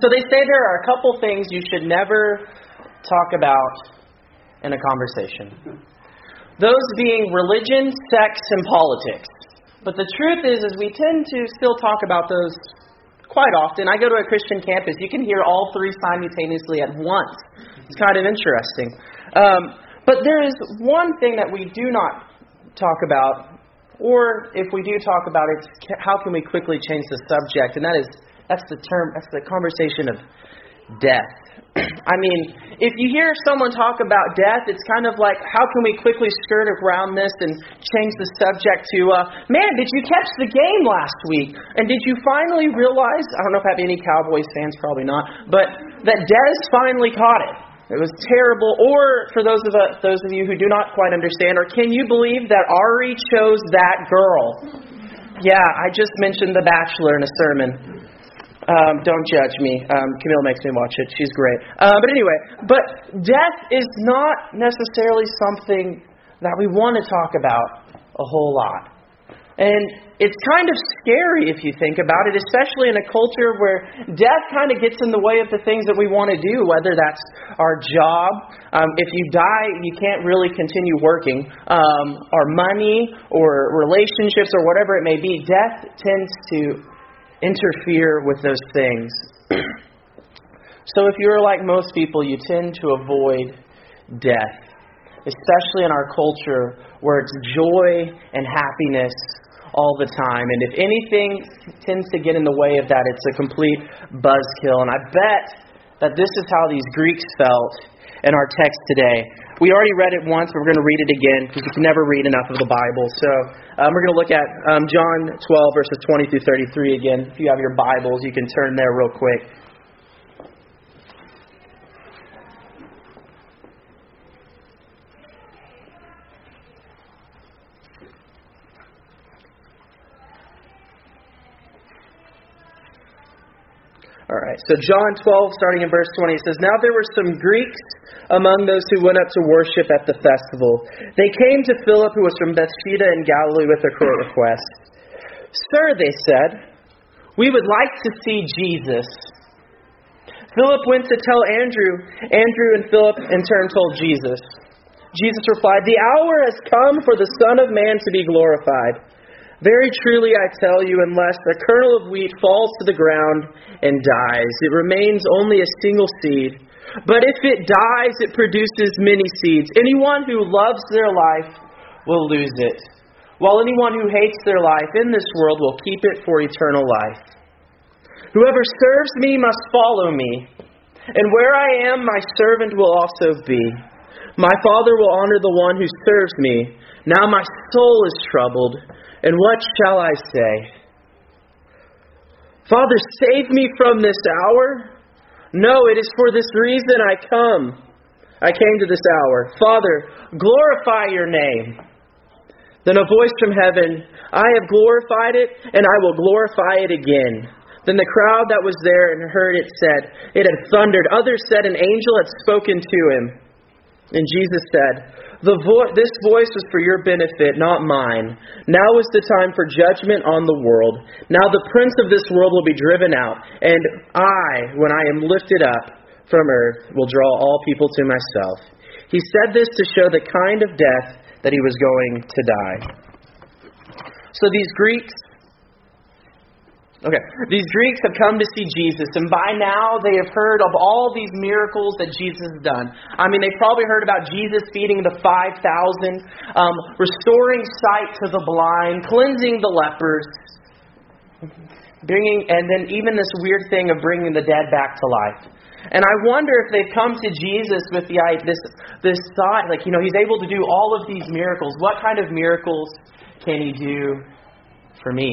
so they say there are a couple things you should never talk about in a conversation. Those being religion, sex, and politics. But the truth is, is we tend to still talk about those quite often. I go to a Christian campus. You can hear all three simultaneously at once. It's kind of interesting. Um, but there is one thing that we do not talk about, or if we do talk about it, how can we quickly change the subject? And that is that's the term. That's the conversation of death. I mean, if you hear someone talk about death, it's kind of like, how can we quickly skirt around this and change the subject to, uh, man, did you catch the game last week? And did you finally realize, I don't know if I have any Cowboys fans, probably not, but that Dez finally caught it. It was terrible. Or for those of us, those of you who do not quite understand, or can you believe that Arie chose that girl? Yeah, I just mentioned The Bachelor in a sermon. Um, don't judge me. Um, Camille makes me watch it. She's great. Uh, but anyway, but death is not necessarily something that we want to talk about a whole lot. And it's kind of scary if you think about it, especially in a culture where death kind of gets in the way of the things that we want to do, whether that's our job. Um, if you die, you can't really continue working. Um, our money or relationships or whatever it may be. Death tends to interfere with those things. so if you're like most people, you tend to avoid death, especially in our culture where it's joy and happiness all the time. And if anything tends to get in the way of that, it's a complete buzzkill. And I bet that this is how these Greeks felt in our text today. We already read it once, but we're going to read it again because you can never read enough of the Bible. So um, we're going to look at um, John 12, verses 20 through 33 again. If you have your Bibles, you can turn there real quick. All right. So John 12, starting in verse 20, says, Now there were some Greeks among those who went up to worship at the festival. They came to Philip, who was from Bethsaida in Galilee, with a court request. Sir, they said, we would like to see Jesus. Philip went to tell Andrew. Andrew and Philip in turn told Jesus. Jesus replied, The hour has come for the Son of Man to be glorified. Very truly I tell you, unless a kernel of wheat falls to the ground and dies, it remains only a single seed. But if it dies, it produces many seeds. Anyone who loves their life will lose it, while anyone who hates their life in this world will keep it for eternal life. Whoever serves me must follow me, and where I am, my servant will also be. My Father will honor the one who serves me. Now my soul is troubled. And what shall I say? Father, save me from this hour. No, it is for this reason I come. I came to this hour. Father, glorify your name. Then a voice from heaven, I have glorified it, and I will glorify it again. Then the crowd that was there and heard it said, It had thundered. Others said, An angel had spoken to him. And Jesus said, vo- this voice was for your benefit, not mine. Now is the time for judgment on the world. Now the prince of this world will be driven out, and I, when I am lifted up from earth, will draw all people to myself. He said this to show the kind of death that he was going to die. So these Greeks Okay, these Greeks have come to see Jesus, and by now they have heard of all these miracles that Jesus has done. I mean, they've probably heard about Jesus feeding the 5,000, um, restoring sight to the blind, cleansing the lepers, bringing, and then even this weird thing of bringing the dead back to life. And I wonder if they've come to Jesus with the this this thought, like you know, he's able to do all of these miracles. What kind of miracles can he do for me?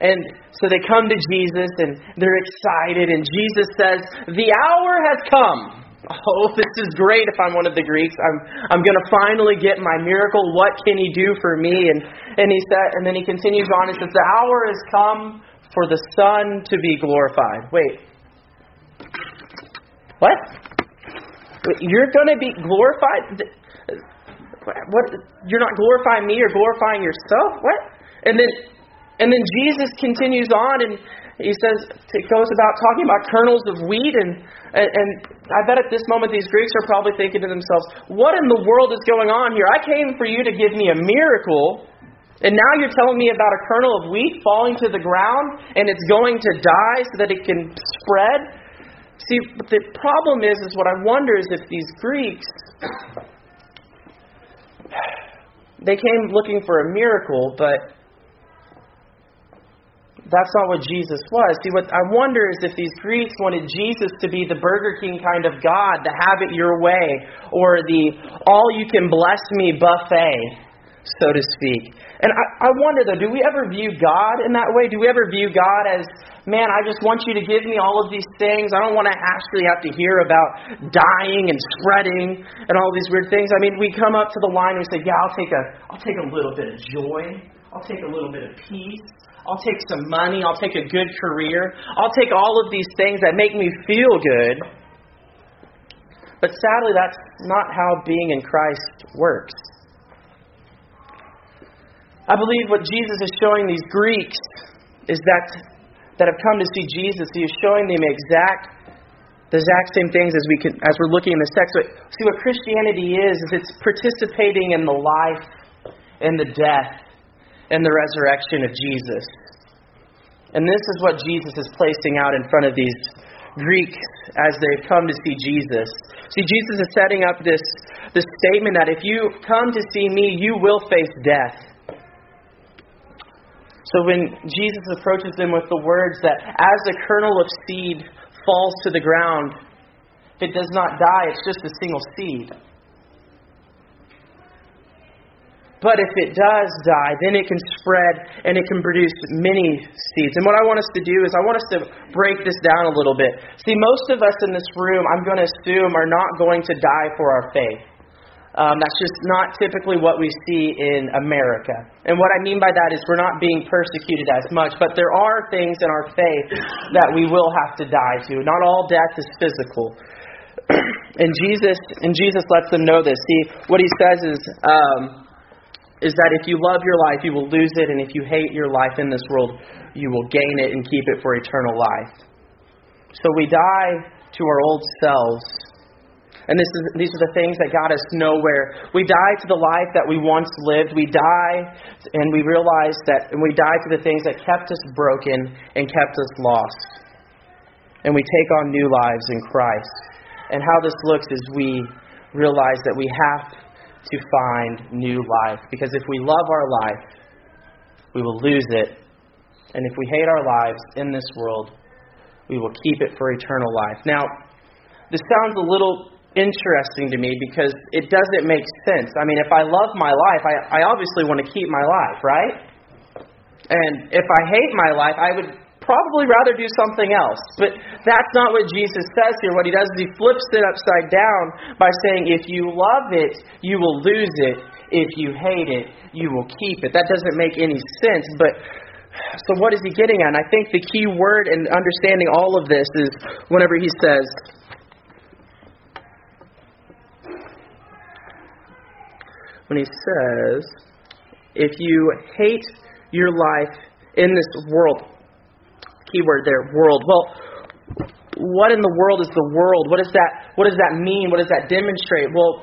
And so they come to Jesus and they're excited, and Jesus says, The hour has come. Oh, this is great if I'm one of the Greeks. I'm I'm gonna finally get my miracle. What can he do for me? And and he said and then he continues on and says, The hour has come for the Son to be glorified. Wait. What? You're gonna be glorified? What you're not glorifying me, you're glorifying yourself? What? And then and then Jesus continues on and, he says it goes about talking about kernels of wheat and, and and I bet at this moment these Greeks are probably thinking to themselves, what in the world is going on here? I came for you to give me a miracle, and now you're telling me about a kernel of wheat falling to the ground and it's going to die so that it can spread. See, but the problem is, is what I wonder is if these Greeks they came looking for a miracle, but that's not what Jesus was. See, what I wonder is if these Greeks wanted Jesus to be the Burger King kind of God, the have it your way, or the all you can bless me buffet, so to speak. And I, I wonder, though, do we ever view God in that way? Do we ever view God as, man, I just want you to give me all of these things. I don't want to actually have to hear about dying and spreading and all these weird things. I mean, we come up to the line and we say, yeah, I'll take a, I'll take a little bit of joy. I'll take a little bit of peace. I'll take some money. I'll take a good career. I'll take all of these things that make me feel good. But sadly, that's not how being in Christ works. I believe what Jesus is showing these Greeks is that that have come to see Jesus. He is showing them exact the exact same things as we can as we're looking in this text. But see what Christianity is is it's participating in the life and the death and the resurrection of Jesus. And this is what Jesus is placing out in front of these Greeks as they've come to see Jesus. See, Jesus is setting up this, this statement that if you come to see me, you will face death. So when Jesus approaches them with the words that as a kernel of seed falls to the ground, it does not die, it's just a single seed. But if it does die, then it can spread and it can produce many seeds. And what I want us to do is I want us to break this down a little bit. See, most of us in this room, I'm going to assume, are not going to die for our faith. Um, that's just not typically what we see in America. And what I mean by that is we're not being persecuted as much, but there are things in our faith that we will have to die to. Not all death is physical. and Jesus and Jesus lets them know this. See, what he says is um, is that if you love your life, you will lose it, and if you hate your life in this world, you will gain it and keep it for eternal life. So we die to our old selves. And this is, these are the things that got us nowhere. We die to the life that we once lived. We die, and we realize that, and we die to the things that kept us broken and kept us lost. And we take on new lives in Christ. And how this looks is we realize that we have to find new life. Because if we love our life, we will lose it. And if we hate our lives in this world, we will keep it for eternal life. Now, this sounds a little interesting to me because it doesn't make sense. I mean, if I love my life, I, I obviously want to keep my life, right? And if I hate my life, I would probably rather do something else. But that's not what Jesus says here. What he does is he flips it upside down by saying, if you love it, you will lose it. If you hate it, you will keep it. That doesn't make any sense. But so what is he getting at? And I think the key word in understanding all of this is whenever he says, when he says, if you hate your life in this world, keyword there, world. Well, what in the world is the world? What does that what does that mean? What does that demonstrate? Well,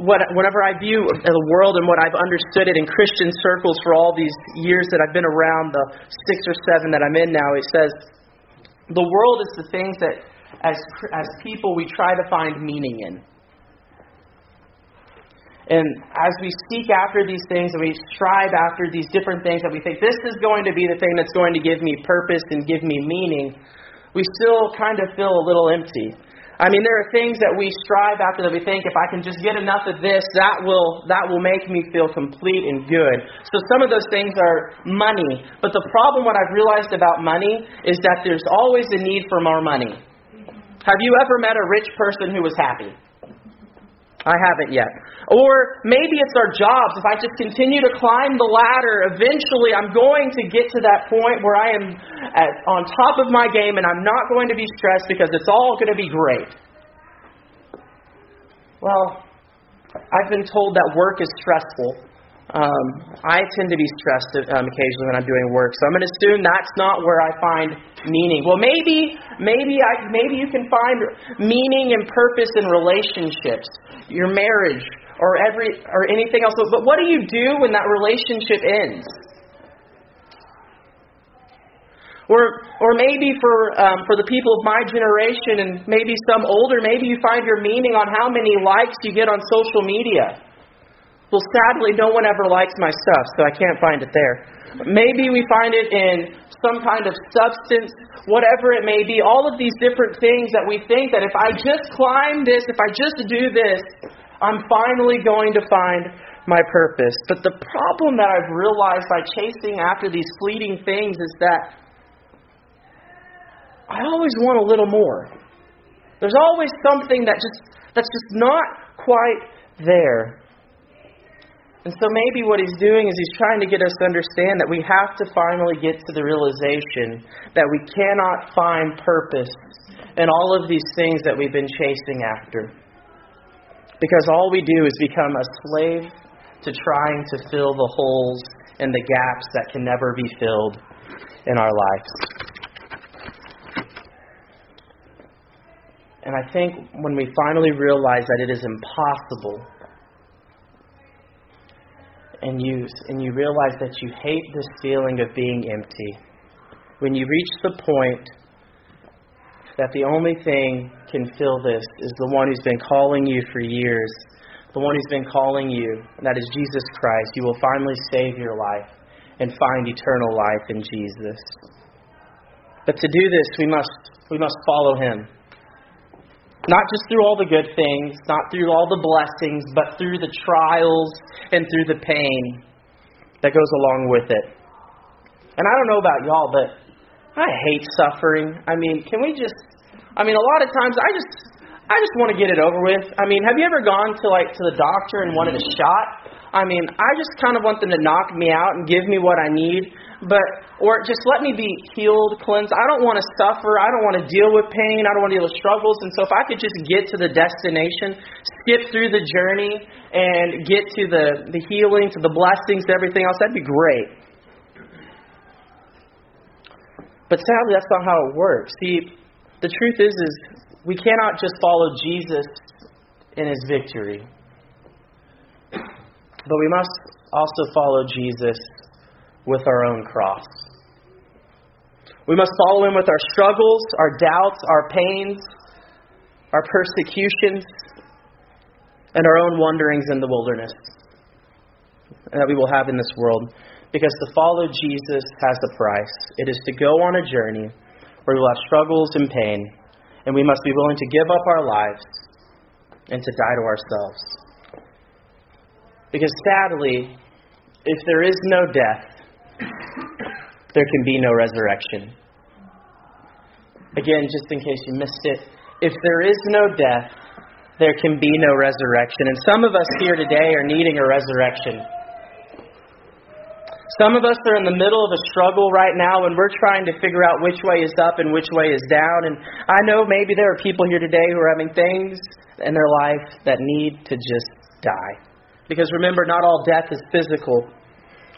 what, whenever I view the world and what I've understood it in Christian circles for all these years that I've been around, the six or seven that I'm in now, it says the world is the things that, as as people, we try to find meaning in. And as we seek after these things and we strive after these different things that we think this is going to be the thing that's going to give me purpose and give me meaning, we still kind of feel a little empty. I mean, there are things that we strive after that we think if I can just get enough of this, that will that will make me feel complete and good. So some of those things are money. But the problem what I've realized about money is that there's always a need for more money. Have you ever met a rich person who was happy? I haven't yet. Or maybe it's our jobs. If I just continue to climb the ladder, eventually I'm going to get to that point where I am at, on top of my game and I'm not going to be stressed because it's all going to be great. Well, I've been told that work is stressful. Um, I tend to be stressed um, occasionally when I'm doing work, so I'm going to assume that's not where I find meaning. Well, maybe, maybe, I, maybe you can find meaning and purpose in relationships, your marriage, or every, or anything else. But what do you do when that relationship ends? Or, or maybe for, um, for the people of my generation and maybe some older, maybe you find your meaning on how many likes you get on social media. Well, sadly, no one ever likes my stuff, so I can't find it there. Maybe we find it in some kind of substance, whatever it may be, all of these different things that we think that if I just climb this, if I just do this, I'm finally going to find my purpose. But the problem that I've realized by chasing after these fleeting things is that I always want a little more. There's always something that just that's just not quite there. And so maybe what he's doing is he's trying to get us to understand that we have to finally get to the realization that we cannot find purpose in all of these things that we've been chasing after. Because all we do is become a slave to trying to fill the holes and the gaps that can never be filled in our lives. And I think when we finally realize that it is impossible, and you, and you realize that you hate this feeling of being empty, when you reach the point that the only thing can fill this is the one who's been calling you for years, the one who's been calling you, and that is Jesus Christ, you will finally save your life and find eternal life in Jesus. But to do this, we must, we must follow him. Not just through all the good things, not through all the blessings, but through the trials and through the pain that goes along with it. And I don't know about y'all, but I hate suffering. I mean, can we just I mean, a lot of times I just I just want to get it over with. I mean, have you ever gone to like to the doctor and wanted a shot? I mean, I just kind of want them to knock me out and give me what I need, but or just let me be healed, cleansed. I don't want to suffer. I don't want to deal with pain. I don't want to deal with struggles. And so if I could just get to the destination, skip through the journey and get to the the healing, to the blessings, to everything else, that'd be great. But sadly, that's not how it works. See, the truth is is we cannot just follow Jesus in his victory. But we must also follow Jesus with our own cross. We must follow him with our struggles, our doubts, our pains, our persecutions, and our own wanderings in the wilderness that we will have in this world. Because to follow Jesus has a price. It is to go on a journey where we will have struggles and pain, and we must be willing to give up our lives and to die to ourselves. Because sadly, if there is no death, there can be no resurrection. Again, just in case you missed it, if there is no death, there can be no resurrection. And some of us here today are needing a resurrection. Some of us are in the middle of a struggle right now and we're trying to figure out which way is up and which way is down. And I know maybe there are people here today who are having things in their life that need to just die. Because remember, not all death is physical.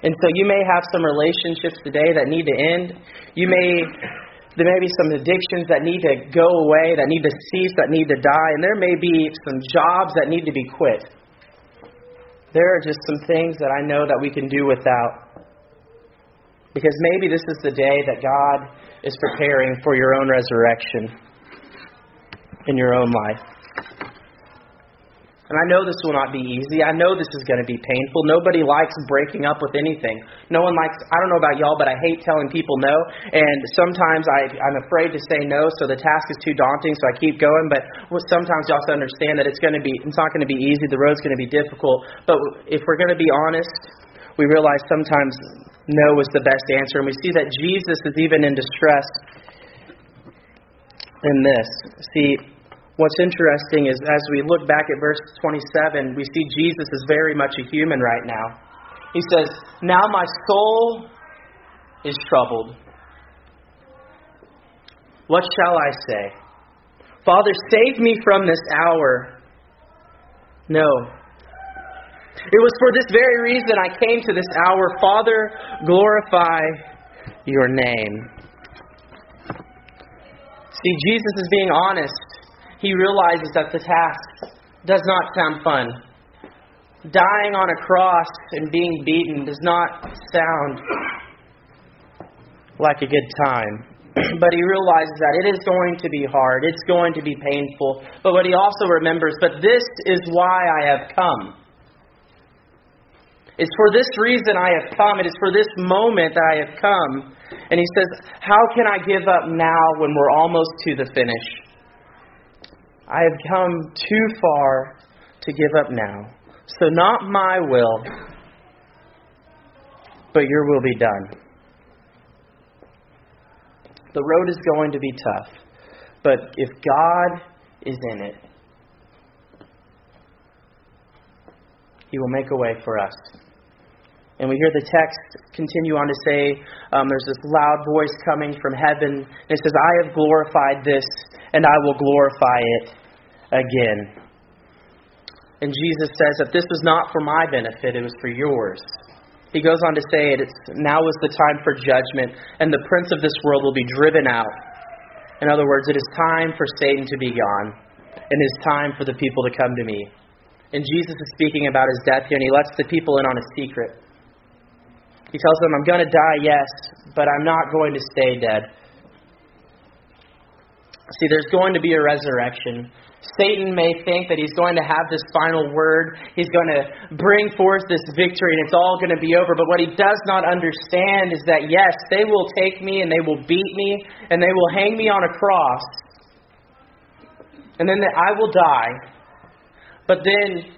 And so you may have some relationships today that need to end. You may there may be some addictions that need to go away, that need to cease, that need to die, and there may be some jobs that need to be quit. There are just some things that I know that we can do without. Because maybe this is the day that God is preparing for your own resurrection in your own life. And I know this will not be easy. I know this is going to be painful. Nobody likes breaking up with anything. No one likes, I don't know about y'all, but I hate telling people no. And sometimes I, I'm afraid to say no, so the task is too daunting, so I keep going. But sometimes you also understand that it's going to be, it's not going to be easy. The road's going to be difficult. But if we're going to be honest, we realize sometimes no is the best answer. And we see that Jesus is even in distress in this. See, What's interesting is as we look back at verse 27, we see Jesus is very much a human right now. He says, Now my soul is troubled. What shall I say? Father, save me from this hour. No. It was for this very reason I came to this hour. Father, glorify your name. See, Jesus is being honest. He realizes that the task does not sound fun. Dying on a cross and being beaten does not sound like a good time. but he realizes that it is going to be hard. It's going to be painful. But what he also remembers, but this is why I have come. It's for this reason I have come. It is for this moment that I have come. And he says, How can I give up now when we're almost to the finish? I have come too far to give up now. So, not my will, but your will be done. The road is going to be tough. But if God is in it, He will make a way for us. And we hear the text continue on to say, um, there's this loud voice coming from heaven. And it says, I have glorified this, and I will glorify it again. And Jesus says that this was not for my benefit, it was for yours. He goes on to say, it, it's, Now is the time for judgment, and the prince of this world will be driven out. In other words, it is time for Satan to be gone, and it is time for the people to come to me. And Jesus is speaking about his death here, and he lets the people in on a secret. He tells them, I'm going to die, yes, but I'm not going to stay dead. See, there's going to be a resurrection. Satan may think that he's going to have this final word. He's going to bring forth this victory and it's all going to be over. But what he does not understand is that, yes, they will take me and they will beat me and they will hang me on a cross. And then I will die. But then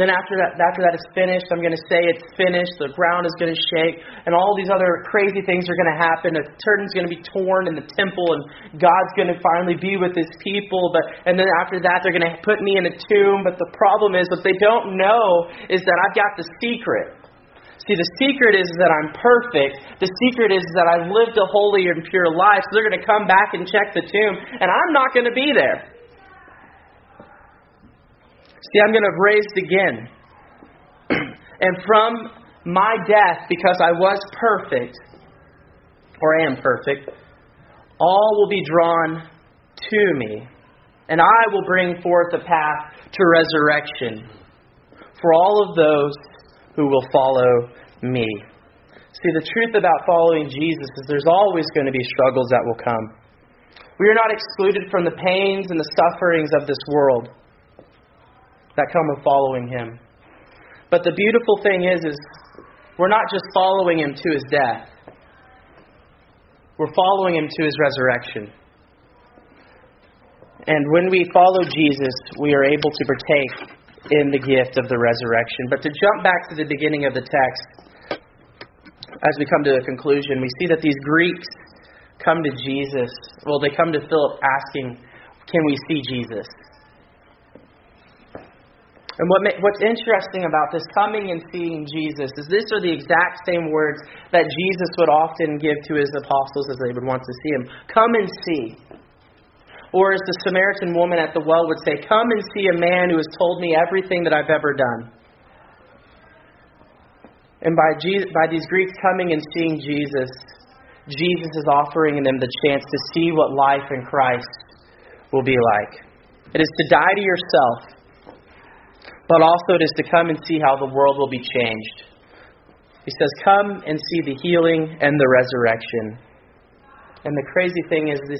then after that, after that is finished, I'm going to say it's finished. The ground is going to shake, and all these other crazy things are going to happen. The curtain's going to be torn in the temple, and God's going to finally be with His people. But and then after that, they're going to put me in a tomb. But the problem is, what they don't know is that I've got the secret. See, the secret is that I'm perfect. The secret is that I've lived a holy and pure life. So they're going to come back and check the tomb, and I'm not going to be there. See, I'm going to raised again. and from my death, because I was perfect, or am perfect, all will be drawn to me. And I will bring forth a path to resurrection for all of those who will follow me. See, the truth about following Jesus is there's always going to be struggles that will come. We are not excluded from the pains and the sufferings of this world that come of following him. But the beautiful thing is, is we're not just following him to his death. We're following him to his resurrection. And when we follow Jesus, we are able to partake in the gift of the resurrection. But to jump back to the beginning of the text, as we come to a conclusion, we see that these Greeks come to Jesus. Well, they come to Philip asking, Can we see Jesus? And what, what's interesting about this coming and seeing Jesus is these are the exact same words that Jesus would often give to his apostles as they would want to see him. Come and see. Or as the Samaritan woman at the well would say, Come and see a man who has told me everything that I've ever done. And by, Jesus, by these Greeks coming and seeing Jesus, Jesus is offering them the chance to see what life in Christ will be like. It is to die to yourself but also it is to come and see how the world will be changed. He says, Come and see the healing and the resurrection. And the crazy thing is, this